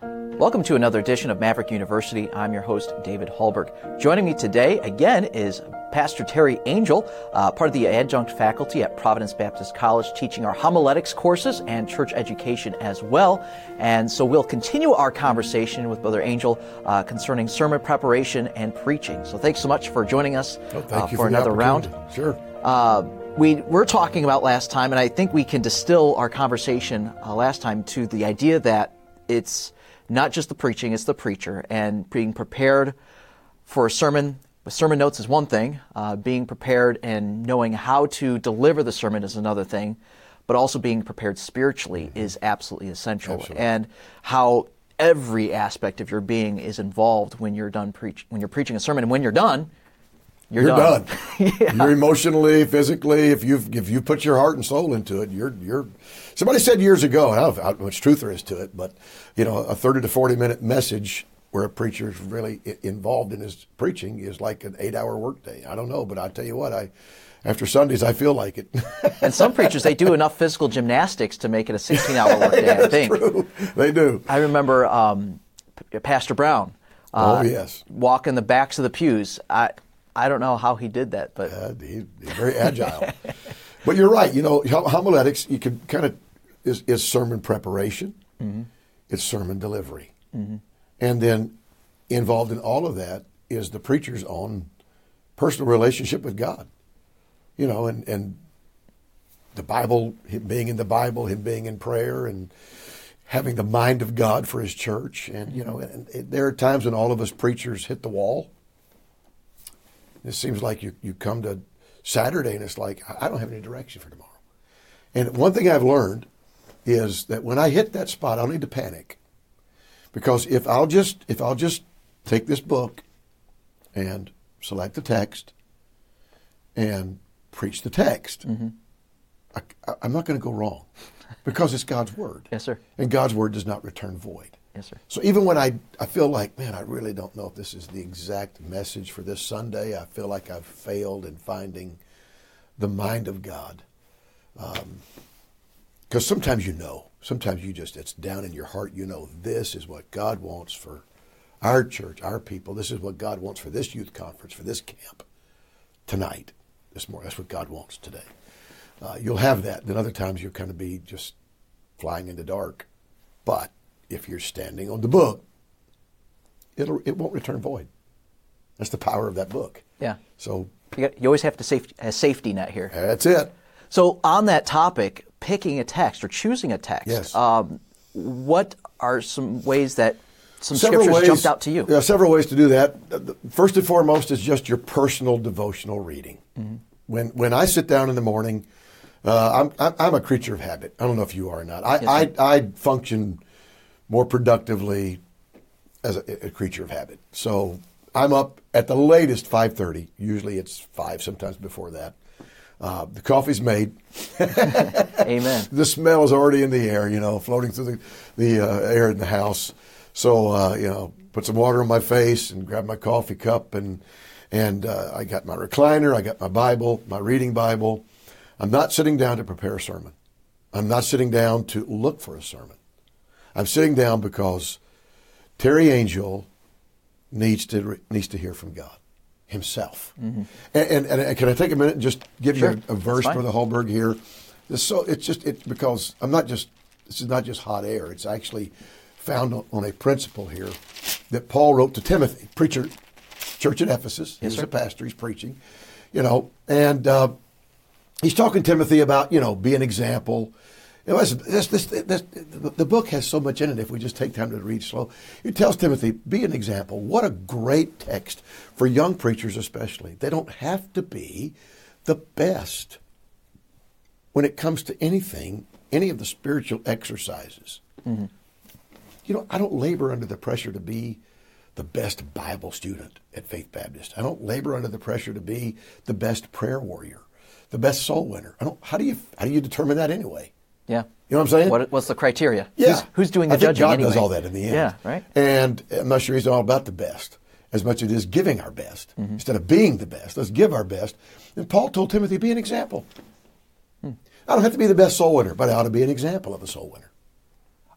Welcome to another edition of Maverick University. I'm your host, David Hallberg. Joining me today again is Pastor Terry Angel, uh, part of the adjunct faculty at Providence Baptist College, teaching our homiletics courses and church education as well. And so we'll continue our conversation with Brother Angel uh, concerning sermon preparation and preaching. So thanks so much for joining us oh, uh, for, for another round. Sure. Uh, we were talking about last time, and I think we can distill our conversation uh, last time to the idea that it's not just the preaching, it's the preacher. And being prepared for a sermon with sermon notes is one thing, uh, being prepared and knowing how to deliver the sermon is another thing, but also being prepared spiritually is absolutely essential. Absolutely. And how every aspect of your being is involved when you're done preach when you're preaching a sermon. And when you're done, you're, you're done. done. yeah. You're emotionally, physically. If you've if you put your heart and soul into it, you're you're. Somebody said years ago, and I don't know how much truth there is to it, but you know, a thirty to forty minute message where a preacher is really involved in his preaching is like an eight hour workday. I don't know, but I tell you what, I after Sundays I feel like it. and some preachers they do enough physical gymnastics to make it a sixteen hour workday. yeah, I think true. they do. I remember um, Pastor Brown. Uh, oh yes, walking the backs of the pews. I I don't know how he did that, but uh, he, he's very agile. but you're right. You know, homiletics. You can kind of is, is sermon preparation. Mm-hmm. It's sermon delivery, mm-hmm. and then involved in all of that is the preacher's own personal relationship with God. You know, and and the Bible, him being in the Bible, him being in prayer, and having the mind of God for his church. And you know, and, and there are times when all of us preachers hit the wall it seems like you, you come to Saturday and it's like, I don't have any direction for tomorrow. And one thing I've learned is that when I hit that spot, I don't need to panic. Because if I'll just if I'll just take this book and select the text and preach the text, mm-hmm. I, I'm not going to go wrong because it's God's word. Yes, sir. And God's word does not return void. Yes, sir. So even when I, I feel like, man, I really don't know if this is the exact message for this Sunday, I feel like I've failed in finding the mind of God. Because um, sometimes you know, sometimes you just, it's down in your heart, you know, this is what God wants for our church, our people. This is what God wants for this youth conference, for this camp tonight, this morning. That's what God wants today. Uh, you'll have that. Then other times you'll kind of be just flying in the dark. But if you're standing on the book, it'll it won't return void. That's the power of that book. Yeah. So you, got, you always have to safety a safety net here. That's it. So on that topic, picking a text or choosing a text. Yes. Um, what are some ways that some several scriptures ways, jumped out to you? There are several ways to do that. First and foremost is just your personal devotional reading. Mm-hmm. When when I sit down in the morning, uh, I'm I'm a creature of habit. I don't know if you are or not. I yes, I, I function more productively as a, a, creature of habit. So I'm up at the latest 5:30. Usually it's five, sometimes before that. Uh, the coffee's made. Amen. The smell is already in the air, you know, floating through the, the uh, air in the house. So uh, you know, put some water on my face and grab my coffee cup and and uh, I got my recliner, I got my Bible, my reading Bible. I'm not sitting down to prepare a sermon. I'm not sitting down to look for a sermon. I'm sitting down because Terry Angel needs to needs to hear from God himself. Mm-hmm. And, and, and, can I take a minute and just give sure. you a, a verse for the Hallberg here? It's so it's just it's because I'm not just this is not just hot air. It's actually found on, a principle here that Paul wrote to Timothy, preacher, church at Ephesus. Yes, he's sir. a pastor. He's preaching, you know, and uh, he's talking to Timothy about you know be an example it was, this, this, this, the book has so much in it if we just take time to read slow. It tells Timothy, be an example. What a great text for young preachers, especially. They don't have to be the best when it comes to anything, any of the spiritual exercises. Mm-hmm. You know, I don't labor under the pressure to be the best Bible student at Faith Baptist. I don't labor under the pressure to be the best prayer warrior, the best soul winner. I don't, how do you how do you determine that anyway? Yeah. You know what I'm saying? What, what's the criteria? Yeah. Who's, who's doing the I think judging God anyway? does all that in the end. Yeah, right. And I'm not sure He's all about the best as much as it is giving our best. Mm-hmm. Instead of being the best, let's give our best. And Paul told Timothy, be an example. Hmm. I don't have to be the best soul winner, but I ought to be an example of a soul winner.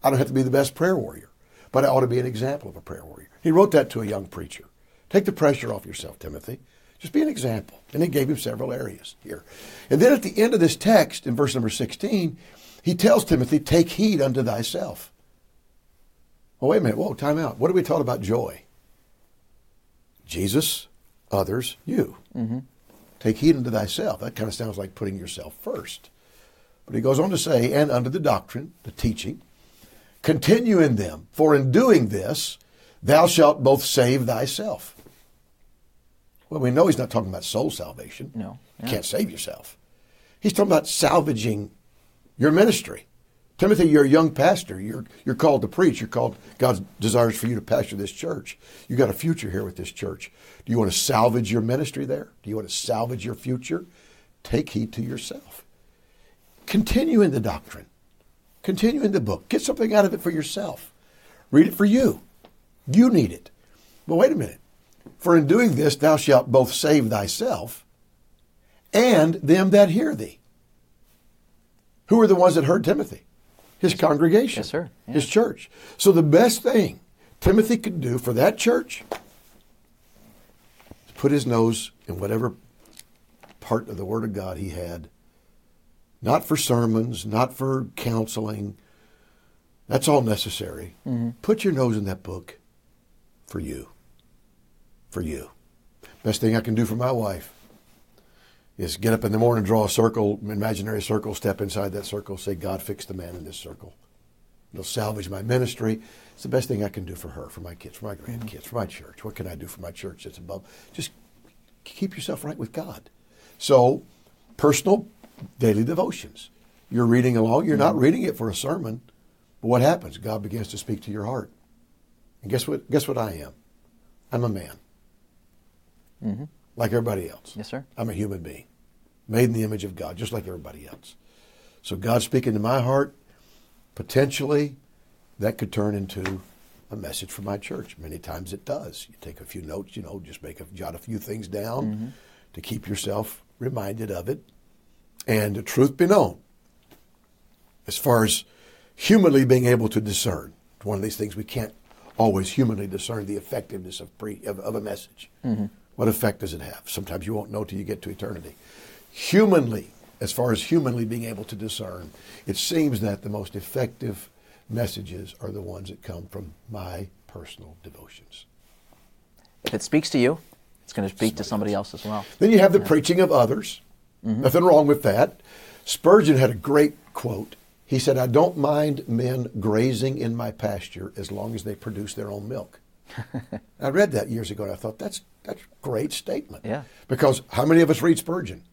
I don't have to be the best prayer warrior, but I ought to be an example of a prayer warrior. He wrote that to a young preacher. Take the pressure off yourself, Timothy. Just be an example. And he gave him several areas here. And then at the end of this text, in verse number 16, he tells Timothy, Take heed unto thyself. Well, wait a minute. Whoa, time out. What are we taught about joy? Jesus, others, you. Mm-hmm. Take heed unto thyself. That kind of sounds like putting yourself first. But he goes on to say, and unto the doctrine, the teaching, continue in them, for in doing this, thou shalt both save thyself. Well, we know he's not talking about soul salvation. No. You can't save yourself. He's talking about salvaging your ministry. Timothy, you're a young pastor. You're, you're called to preach. You're called, God desires for you to pastor this church. You got a future here with this church. Do you want to salvage your ministry there? Do you want to salvage your future? Take heed to yourself. Continue in the doctrine. Continue in the book. Get something out of it for yourself. Read it for you. You need it. But wait a minute. For in doing this, thou shalt both save thyself and them that hear thee. Who are the ones that heard Timothy? His congregation. Yes, sir. Yeah. His church. So the best thing Timothy could do for that church is put his nose in whatever part of the Word of God he had. Not for sermons, not for counseling. That's all necessary. Mm-hmm. Put your nose in that book for you. For you. Best thing I can do for my wife is get up in the morning, draw a circle, imaginary circle, step inside that circle, say, God, fix the man in this circle. It'll salvage my ministry. It's the best thing I can do for her, for my kids, for my mm-hmm. grandkids, for my church. What can I do for my church that's above? Just keep yourself right with God. So, personal daily devotions. You're reading along. You're not mm-hmm. reading it for a sermon. But what happens? God begins to speak to your heart. And guess what? Guess what I am? I'm a man. Mm-hmm. Like everybody else. Yes, sir. I'm a human being, made in the image of God, just like everybody else. So God's speaking to my heart. Potentially, that could turn into a message for my church. Many times it does. You take a few notes, you know, just make a jot a few things down mm-hmm. to keep yourself reminded of it. And the truth be known, as far as humanly being able to discern, it's one of these things we can't always humanly discern the effectiveness of, pre, of, of a message. Mm-hmm. What effect does it have? Sometimes you won't know till you get to eternity. Humanly, as far as humanly being able to discern, it seems that the most effective messages are the ones that come from my personal devotions. If it speaks to you, it's going to speak to somebody else as well. Then you have the preaching of others. Mm-hmm. Nothing wrong with that. Spurgeon had a great quote. He said, I don't mind men grazing in my pasture as long as they produce their own milk. I read that years ago and I thought, that's, that's a great statement. Yeah. Because how many of us read Spurgeon?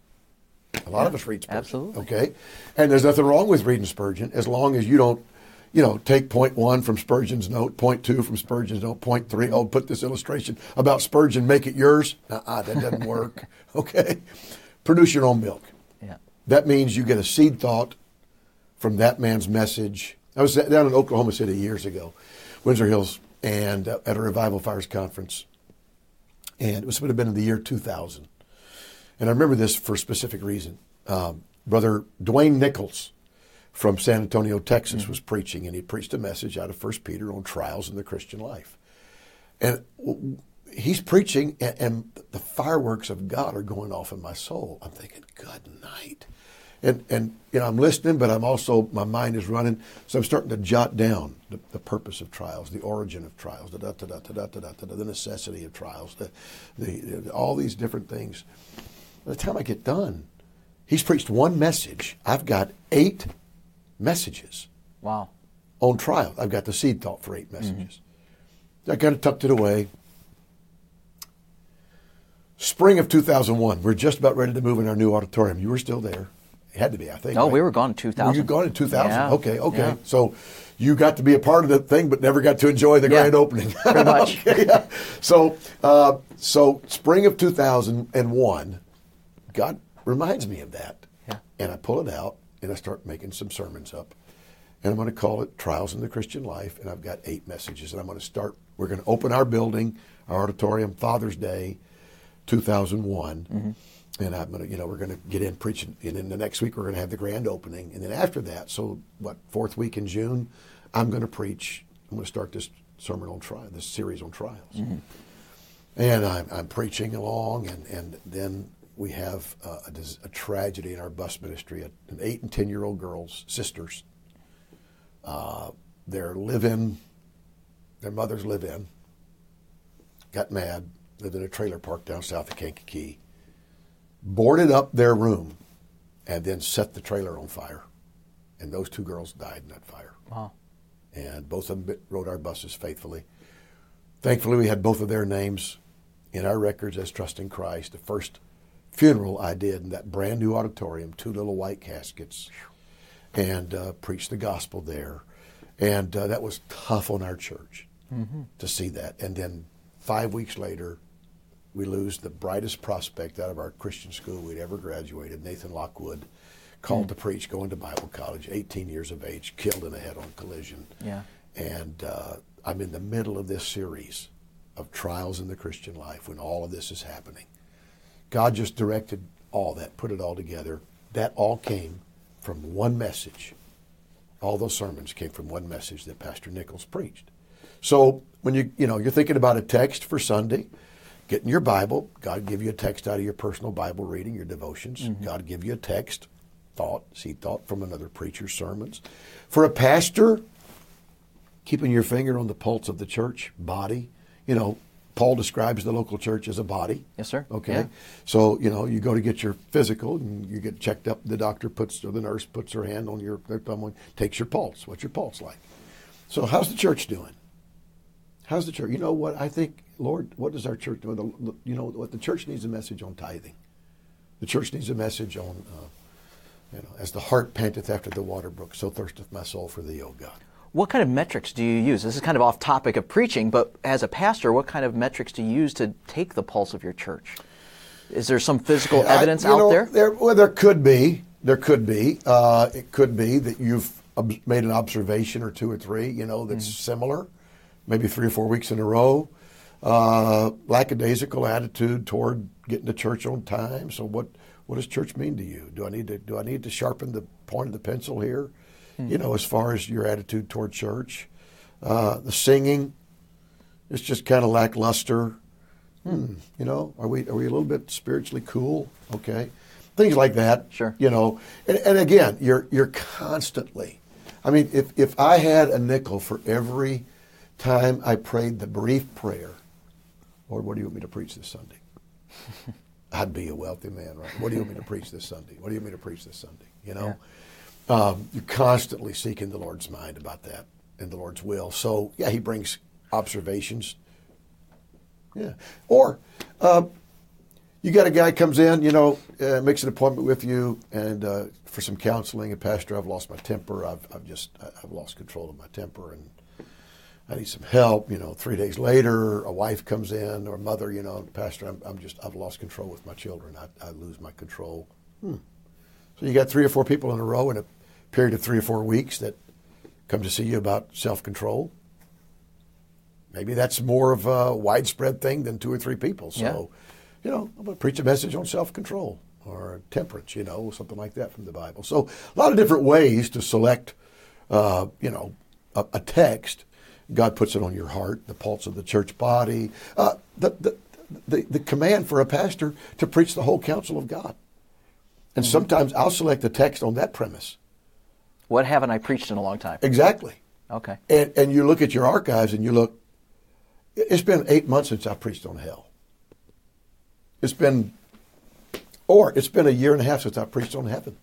A lot of us read Spurgeon. absolutely. Okay. And there's nothing wrong with reading Spurgeon as long as you don't, you know, take point one from Spurgeon's note, point two from Spurgeon's note, point three, oh, put this illustration about Spurgeon, make it yours. Uh-uh, that doesn't work. okay. Produce your own milk. Yeah. That means you get a seed thought from that man's message. I was down in Oklahoma City years ago, Windsor Hills, and uh, at a Revival Fires conference. And it was would have been in the year 2000. And I remember this for a specific reason. Um, Brother Dwayne Nichols from San Antonio, Texas, mm-hmm. was preaching, and he preached a message out of First Peter on trials in the Christian life. And he's preaching, and, and the fireworks of God are going off in my soul. I'm thinking, good night. And, and you know, I'm listening, but I'm also, my mind is running. So I'm starting to jot down the, the purpose of trials, the origin of trials, the, da, da, da, da, da, da, da, the necessity of trials, the, the, the all these different things. By the time I get done, he's preached one message. I've got eight messages Wow. on trial. I've got the seed thought for eight messages. I kind of tucked it away. Spring of 2001, we're just about ready to move in our new auditorium. You were still there. It had to be, I think. Oh, right? we were gone in 2000. Were you gone in 2000? Yeah. Okay, okay. Yeah. So you got to be a part of the thing, but never got to enjoy the Yeah. grand opening. Pretty much. Okay, yeah. So, uh, so spring of 2001, God reminds me of that. Yeah. And I pull it out and I start making some sermons up. And I'm going to call it Trials in the Christian Life. And I've got eight messages. And I'm going to start, we're going to open our building, our auditorium, Father's Day, 2001. Mm-hmm. And I'm going to, you know, we're going to get in preaching. And then the next week, we're going to have the grand opening. And then after that, so what, fourth week in June, I'm going to preach. I'm going to start this sermon on trial, this series on trials. Mm-hmm. And I'm, I'm preaching along, and, and then we have uh, a, a tragedy in our bus ministry. An eight and ten year old girls, sisters, uh, their live in, their mothers live in, got mad, lived in a trailer park down south of Kankakee, boarded up their room, and then set the trailer on fire. And those two girls died in that fire. Wow. And both of them rode our buses faithfully. Thankfully, we had both of their names in our records as trusting Christ. The first funeral I did in that brand new auditorium, two little white caskets, and uh, preached the gospel there. And uh, that was tough on our church to see that. And then five weeks later, we lose the brightest prospect out of our Christian school we'd ever graduated, Nathan Lockwood, called to preach, going to Bible college, 18 years of age, killed in a head-on collision. Yeah. And uh, I'm in the middle of this series of trials in the Christian life when all of this is happening. God just directed all that, put it all together. That all came from one message. All those sermons came from one message that Pastor Nichols preached. So when you you know you're thinking about a text for Sunday, get in your Bible. God give you a text out of your personal Bible reading, your devotions. Mm-hmm. God give you a text, thought, seed thought from another preacher's sermons. For a pastor, keeping your finger on the pulse of the church body. You know, Paul describes the local church as a body. Yes, sir. Okay. Yeah. So, you know, you go to get your physical and you get checked up. The doctor puts, or the nurse puts her hand on your, on, takes your pulse. What's your pulse like? So, how's the church doing? How's the church? You know what? I think, Lord, what does our church do? You know what? The church needs a message on tithing. The church needs a message on, uh, you know, as the heart panteth after the water brook, so thirsteth my soul for thee, O God. What kind of metrics do you use? This is kind of off topic of preaching, but as a pastor, what kind of metrics do you use to take the pulse of your church? Is there some physical evidence you out know, there? Well, there could be. There could be. Uh, it could be that you've ob- made an observation or two or three, you know, that's Mm-hmm. similar, maybe three or four weeks in a row. Uh, lackadaisical attitude toward getting to church on time. So, what what does church mean to you? Do I need to do I need to sharpen the point of the pencil here? Hmm. You know, as far as your attitude toward church, uh, the singing, it's just kind of lackluster. Hmm, you know, are we are we a little bit spiritually cool? Okay, things like that. Sure. You know, and, and again, you're you're constantly. I mean, if if I had a nickel for every time I prayed the brief prayer, Lord, what do you want me to preach this Sunday? I'd be a wealthy man, right? What do you want me to preach this Sunday? What do you want me to preach this Sunday? You know, um, you're constantly seeking the Lord's mind about that and the Lord's will. So, yeah, He brings observations. Yeah, or uh, you got a guy comes in, you know, uh, makes an appointment with you, and uh, for some counseling. And Pastor, I've lost my temper. I've, I've just I've lost control of my temper, and I need some help. You know, three days later, a wife comes in or a mother. You know, Pastor, I'm, I'm just I've lost control with my children. I, I lose my control. Hmm. So you got three or four people in a row in a period of three or four weeks that come to see you about self control. Maybe that's more of a widespread thing than two or three people. So, Yeah. you know, I'm going to preach a message on self control or temperance, you know, something like that from the Bible. So, a lot of different ways to select, uh, you know, a, a text. God puts it on your heart, the pulse of the church body. Uh, the, the, the, the command for a pastor to preach the whole counsel of God. And sometimes I'll select a text on that premise. What haven't I preached in a long time? Exactly. Okay. And, and you look at your archives and you look, it's been eight months since I preached on hell. It's been, or it's been a year and a half since I preached on heaven.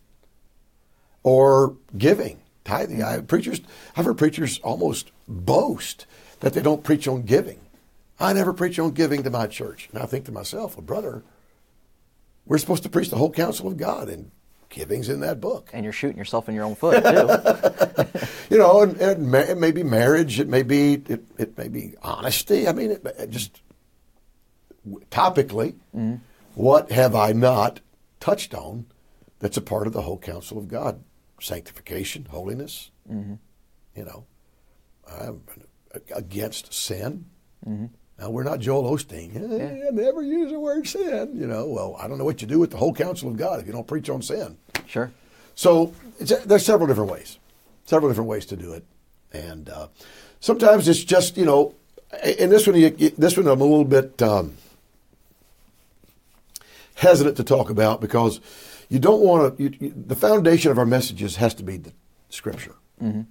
Or giving, tithing. I, preachers, I've heard preachers almost boast that they don't preach on giving. I never preach on giving to my church. And I think to myself, well, brother, we're supposed to preach the whole counsel of God, and giving's in that book. And you're shooting yourself in your own foot too. you know, and, and ma- it may be marriage, it may be it, it may be honesty. I mean, it, it just topically, mm-hmm. what have I not touched on that's a part of the whole counsel of God? Sanctification, holiness. Mm-hmm. You know, I'm against sin. Mm-hmm. Now we're not Joel Osteen. "Eh, I never use the word sin. You know, well, I don't know what you do with the whole counsel of God if you don't preach on sin. sure. So it's, there's several different ways, several different ways to do it, and uh, Sometimes it's just you know, and this one, you, this one I'm a little bit um, hesitant to talk about because you don't want to. the foundation of our messages has to be the Scripture. Mm-hmm.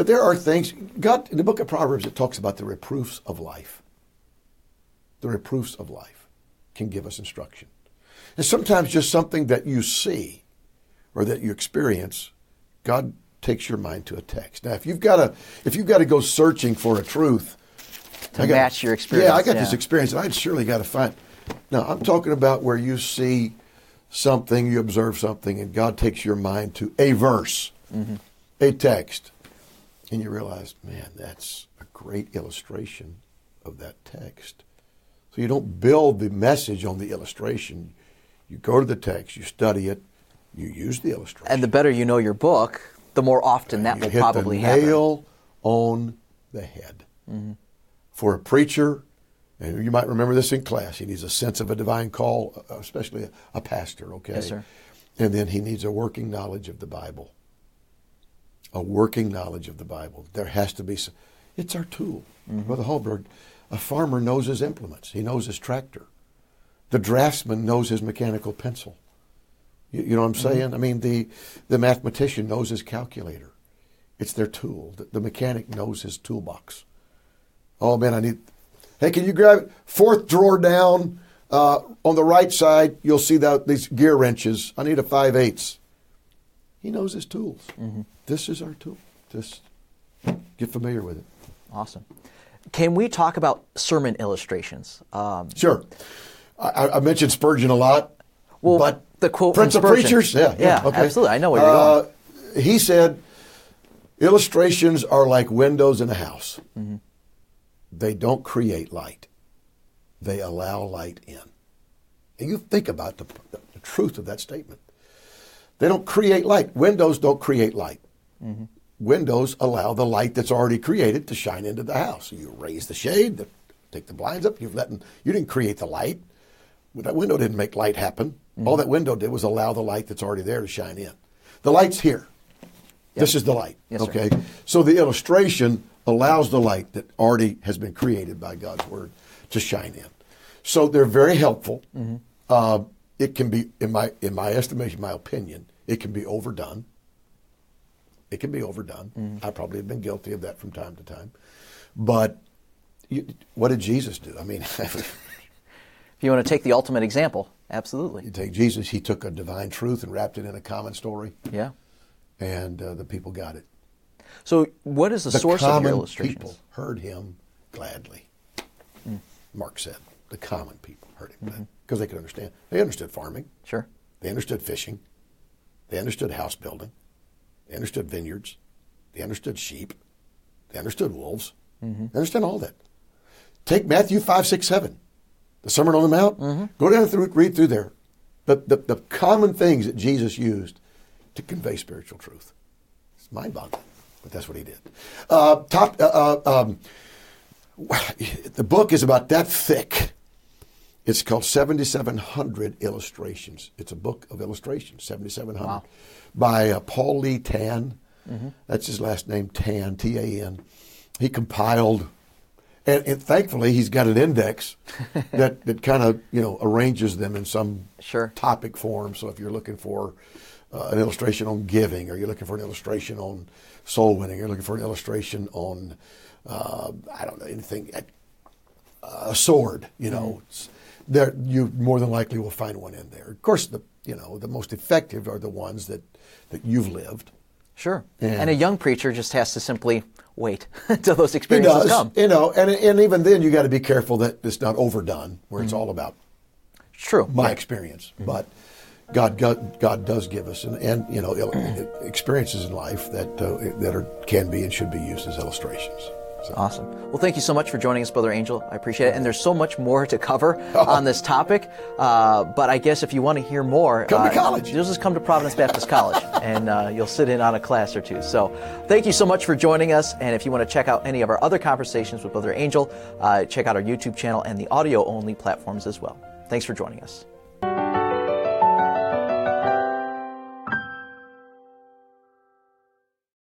But there are things God in the book of Proverbs it talks about the reproofs of life. The reproofs of life can give us instruction. And sometimes just something that you see or that you experience, God takes your mind to a text. Now, if you've got to, if you've got to go searching for a truth to got, match your experience, yeah, I got yeah. this experience, and I'd surely got to find. Now, I'm talking about where you see something, you observe something, and God takes your mind to a verse, mm-hmm. a text, and you realize, man, that's a great illustration of that text. So you don't build the message on the illustration. You go to the text, you study it, you use the illustration. And the better you know your book, the more often that will probably the happen. Nail on the head. Mm-hmm. For a preacher, and you might remember this in class, he needs a sense of a divine call, especially a, a pastor, okay? Yes, sir. And then he needs a working knowledge of the Bible. A working knowledge of the Bible. There has to be some, it's our tool. Mm-hmm. Brother Hallberg, a farmer knows his implements. He knows his tractor. The draftsman knows his mechanical pencil. You, you know what I'm mm-hmm. saying? Mm-hmm. I mean, the, the mathematician knows his calculator. It's their tool. The, the, mechanic knows his toolbox. Oh, man, I need. Hey, can you grab it? Fourth drawer down uh, on the right side, you'll see that these gear wrenches. I need a 5 eighths. He knows his tools. Mm-hmm. This is our tool. Just get familiar with it. Awesome. Can we talk about sermon illustrations? Um, sure. I, I, mentioned Spurgeon a lot. Well, but the quote Prince of Preachers, yeah, yeah, yeah okay. absolutely. I know where you're uh, going. He said, "Illustrations are like windows in a house. Mm-hmm. They don't create light; they allow light in." And you think about the, the, the truth of that statement. They don't create light. Windows don't create light. Mm-hmm windows allow the light that's already created to shine into the house. You raise the shade, the, take the blinds up. You've let you didn't create the light. That window didn't make light happen. Mm-hmm. All that window did was allow the light that's already there to shine in. The light's here. Yep. This is the light. Yes, okay. Sir. So the illustration allows the light that already has been created by God's word to shine in. So they're very helpful. Mm-hmm. Uh, it can be, in my in my estimation, my opinion, it can be overdone. It can be overdone. Mm-hmm. I probably have been guilty of that from time to time. But you, what did Jesus do? I mean, if you want to take the ultimate example, absolutely. You take Jesus, he took a divine truth and wrapped it in a common story. Yeah. And uh, the people got it. So, what is the, the source of your illustrations? The common people heard him gladly. Mm. Mark said, the common people heard him because mm-hmm. they could understand. They understood farming. Sure. They understood fishing. They understood house building. They understood vineyards. They understood sheep. They understood wolves. Mm-hmm. They understand all that. Take Matthew 5, 6, 7, the Sermon on the Mount. Mm-hmm. Go down through, read through there. The, the, the common things that Jesus used to convey spiritual truth. It's mind boggling, but that's what he did. Uh, top, uh, uh, um, the book is about that thick. It's called 7,700 Illustrations. It's a book of illustrations, 7,700. Wow by uh, Paul Lee Tan. Mm-hmm. That's his last name, Tan, T A N. He compiled, and, and, thankfully he's got an index that, that kind of you know arranges them in some sure. topic form. So if you're looking for uh, an illustration on giving, or you're looking for an illustration on soul winning, or you're looking for an illustration on uh, I don't know anything, a sword, you know. Mm-hmm. There, you more than likely will find one in there. Of course, the you know the most effective are the ones that that you've lived. Sure. And, and a young preacher just has to simply wait until those experiences does, come. You know, and and even then you got to be careful that it's not overdone, where it's mm-hmm. all about. True. My yeah. experience, mm-hmm. but God, God, God does give us and, and you know experiences in life that uh, that are can be and should be used as illustrations. So. Awesome. Well, thank you so much for joining us, Brother Angel. I appreciate it. And there's so much more to cover oh. on this topic. Uh, but I guess if you want to hear more, come uh, to college. You'll just come to Providence Baptist College and uh, you'll sit in on a class or two. So thank you so much for joining us. And if you want to check out any of our other conversations with Brother Angel, uh, check out our YouTube channel and the audio only platforms as well. Thanks for joining us.